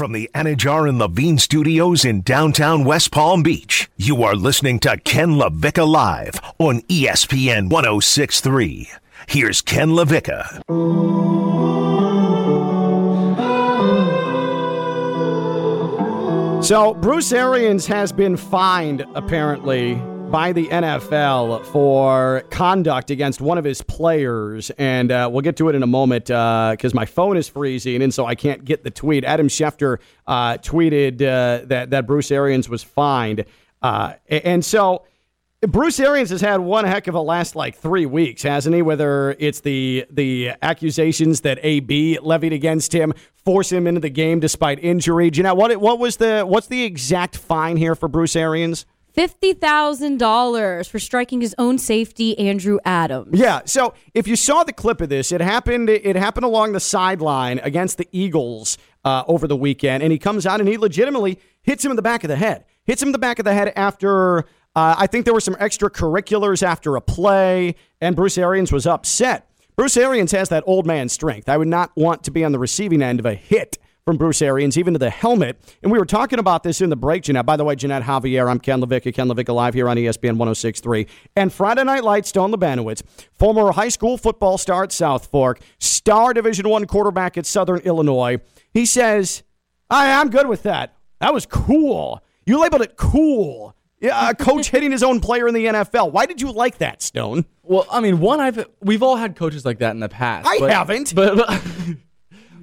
from the Anajar and Levine Studios in downtown West Palm Beach, you are listening to Ken LaVicka Live on ESPN 1063. Here's Ken LaVicka. So, Bruce Arians has been fined, apparently, by the NFL for conduct against one of his players. And uh, we'll get to it in a moment because uh, my phone is freezing, and so I can't get the tweet. Adam Schefter uh, tweeted uh, that, that Bruce Arians was fined. Uh, and so Bruce Arians has had one heck of a last like three weeks, hasn't he? Whether it's the the accusations that AB levied against him, force him into the game despite injury. You know what? What was the what's the exact fine here for Bruce Arians? $50,000 for striking his own safety, Andrew Adams. Yeah. So if you saw the clip of this, it happened. It happened along the sideline against the Eagles uh, over the weekend, and he comes out and he legitimately hits him in the back of the head. Hits him in the back of the head after uh, I think there were some extracurriculars after a play, and Bruce Arians was upset. Bruce Arians has that old man strength. I would not want to be on the receiving end of a hit from Bruce Arians, even to the helmet. And we were talking about this in the break, Jeanette. By the way, Jeanette Javier, I'm Ken LaVicka, Ken LaVicka Live here on ESPN 1063. And Friday Night Lights, Stone Labanowitz, former high school football star at South Fork, star Division One quarterback at Southern Illinois. He says, I, I'm good with that. That was cool. You labeled it cool. Yeah, a coach hitting his own player in the NFL. Why did you like that, Stone? Well, I mean, one, I've we've all had coaches like that in the past. I but, haven't. But, but,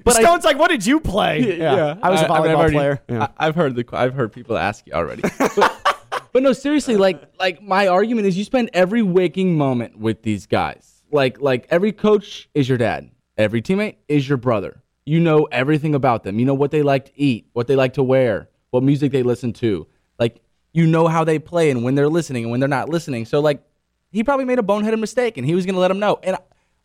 but Stone's I, like, what did you play? Yeah, yeah. I was a volleyball I mean, already, player. Yeah. I, have heard the I've heard people ask you already. but, but no, seriously, like like my argument is, you spend every waking moment with these guys. Like like every coach is your dad. Every teammate is your brother. You know everything about them. You know what they like to eat, what they like to wear, what music they listen to. Like you know how they play and when they're listening and when they're not listening. So like he probably made a boneheaded mistake and he was going to let him know. And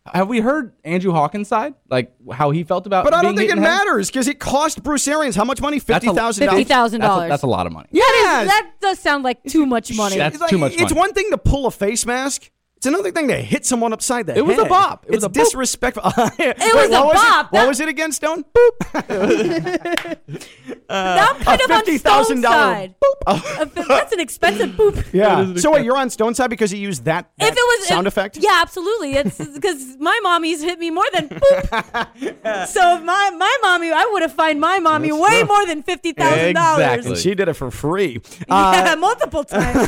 have we heard Andrew Hawkins' side, like how he felt about? It. But I don't think it matters because it cost Bruce Arians how much money? Fifty thousand dollars. Fifty thousand dollars. That's a lot of money. Yeah, that, that does sound like too much money. That's like, too much. Money. It's one thing to pull a face mask. It's another thing to hit someone upside the it head. It was a bop. It it's was a disrespectful. it Wait, was a was bop. It? What was it again, Stone? Boop. uh, I'm kind of on Stone's side. Boop. That's an expensive boop. Yeah. So wait, you're on Stone's side because he used that, that if it was, sound if, effect? Yeah, absolutely. It's because my mommy's hit me more than boop. so if my my mommy, I would have fined my mommy That's way true. more than fifty thousand dollars. Exactly. she did it for free. Uh, yeah, multiple times.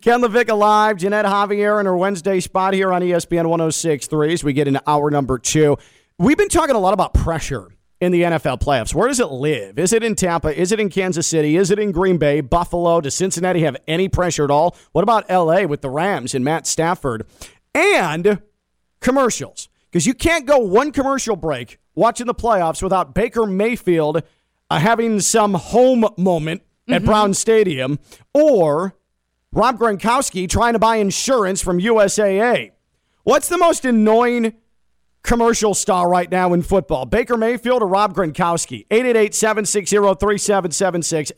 Ken LaVicka Live, Jeanette Javier and her Wednesday spot here on ESPN 106.3 as we get into hour number two. We've been talking a lot about pressure in the NFL playoffs. Where does it live? Is it in Tampa? Is it in Kansas City? Is it in Green Bay? Buffalo? Does Cincinnati have any pressure at all? What about LA with the Rams and Matt Stafford? And commercials. Because you can't go one commercial break watching the playoffs without Baker Mayfield uh, having some home moment at mm-hmm. Brown Stadium or Rob Gronkowski trying to buy insurance from USAA. What's the most annoying commercial star right now in football? Baker Mayfield or Rob Gronkowski? 888-760-3776.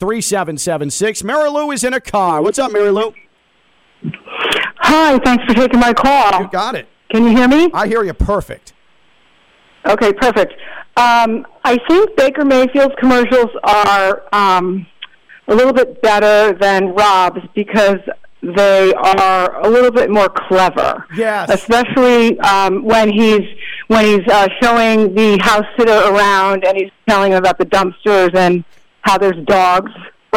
888-760-3776. Mary Lou is in a car. What's up, Mary Lou? Hi, thanks for taking my call. You got it. Can you hear me? I hear you perfect. Okay, perfect. Um, I think Baker Mayfield's commercials are um, a little bit better than Rob's because they are a little bit more clever. Yes. Especially um, when he's when he's uh, showing the house sitter around and he's telling him about the dumpsters and how there's dogs.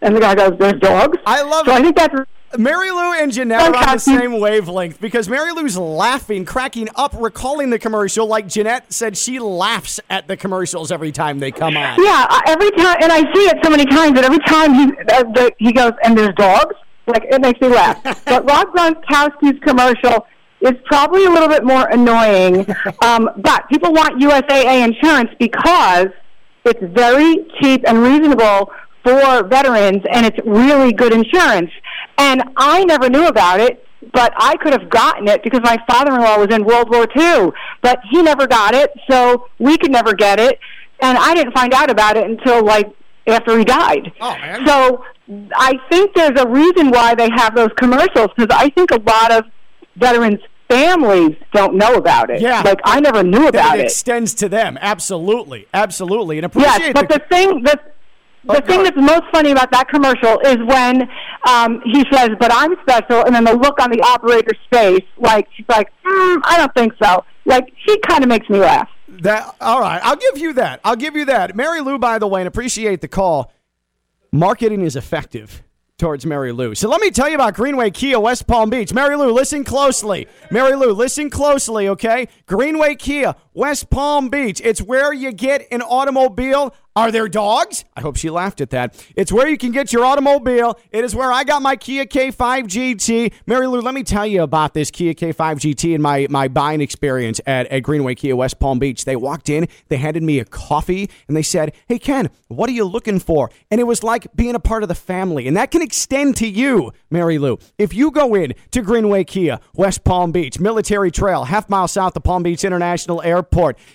and the guy goes, "There's dogs." I love. So it. I think that's Mary Lou and Jeanette are on the same wavelength because Mary Lou's laughing, cracking up, recalling the commercial like Jeanette said she laughs at the commercials every time they come on. Yeah, every time, and I see it so many times that every time he uh, the, he goes, and there's dogs, like it makes me laugh. but Rob Gronkowski's commercial is probably a little bit more annoying, um, but people want USAA insurance because it's very cheap and reasonable for veterans, and it's really good insurance. And I never knew about it, but I could have gotten it because my father-in-law was in World War II, but he never got it, so we could never get it. And I didn't find out about it until like after he died. Oh, man. So I think there's a reason why they have those commercials because I think a lot of veterans families don't know about it. Yeah. Like I never knew about it it. extends to them. Absolutely. Absolutely. And appreciate Yes, but the, the thing that the thing that's most funny about that commercial is when um, he says, "But I'm special," and then the look on the operator's face, like she's like, mm, "I don't think so." Like she kind of makes me laugh. That all right. I'll give you that. I'll give you that. Mary Lou, by the way, and appreciate the call. Marketing is effective towards Mary Lou. So let me tell you about Greenway Kia West Palm Beach. Mary Lou, listen closely. Mary Lou, listen closely, okay? Greenway Kia West Palm Beach. It's where you get an automobile. Are there dogs? I hope she laughed at that. It's where you can get your automobile. It is where I got my Kia K5 GT. Mary Lou, let me tell you about this Kia K5 GT and my, my buying experience at, at Greenway Kia West Palm Beach. They walked in, they handed me a coffee, and they said, Hey, Ken, what are you looking for? And it was like being a part of the family. And that can extend to you, Mary Lou. If you go in to Greenway Kia, West Palm Beach, Military Trail, half mile south of Palm Beach International Airport,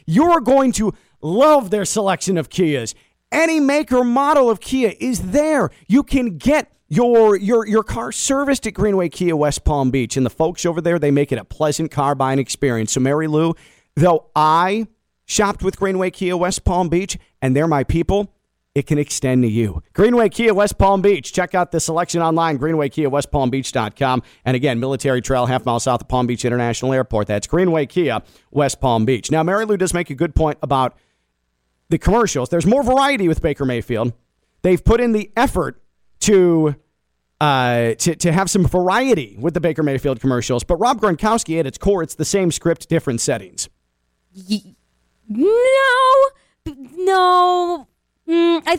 you're going to love their selection of Kias. Any make or model of Kia is there. You can get your your your car serviced at Greenway Kia West Palm Beach, and the folks over there they make it a pleasant car buying experience. So, Mary Lou, though I shopped with Greenway Kia West Palm Beach, and they're my people. It can extend to you. Greenway Kia West Palm Beach. Check out the selection online, greenwaykiawestpalmbeach.com. And again, Military Trail, half mile south of Palm Beach International Airport. That's Greenway Kia West Palm Beach. Now, Mary Lou does make a good point about the commercials. There's more variety with Baker Mayfield. They've put in the effort to uh, to, to have some variety with the Baker Mayfield commercials. But Rob Gronkowski, at its core, it's the same script, different settings. No, no.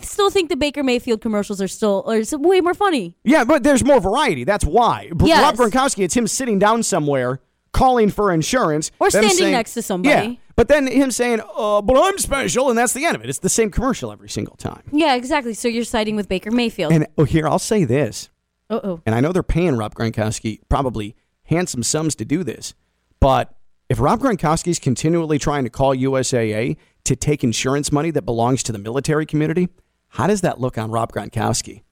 I still think the Baker Mayfield commercials are still are way more funny. Yeah, but there's more variety. That's why. Yes. Rob Gronkowski, it's him sitting down somewhere calling for insurance. Or standing saying- next to somebody. Yeah, but then him saying, uh, but I'm special, and that's the end of it. It's the same commercial every single time. Yeah, exactly. So you're siding with Baker Mayfield. And oh, here, I'll say this. Uh oh. and I know they're paying Rob Gronkowski probably handsome sums to do this, but if Rob Gronkowski's continually trying to call USAA to take insurance money that belongs to the military community, how does that look on Rob Gronkowski?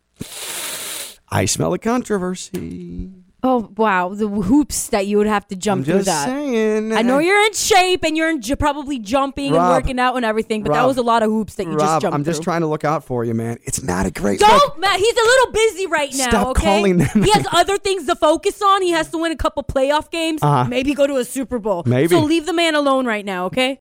I smell a controversy. Oh wow, the hoops that you would have to jump I'm through. That saying. I know you're in shape and you're in, j- probably jumping Rob, and working out and everything, but that was a lot of hoops that you just jumped I'm just through. trying to look out for you, man. It's not a great Don't, look. Matt. He's a little busy right now. Stop okay? calling them. He has other things to focus on. He has to win a couple playoff games. Uh-huh. Maybe go to a Super Bowl. Maybe. So leave the man alone right now. Okay.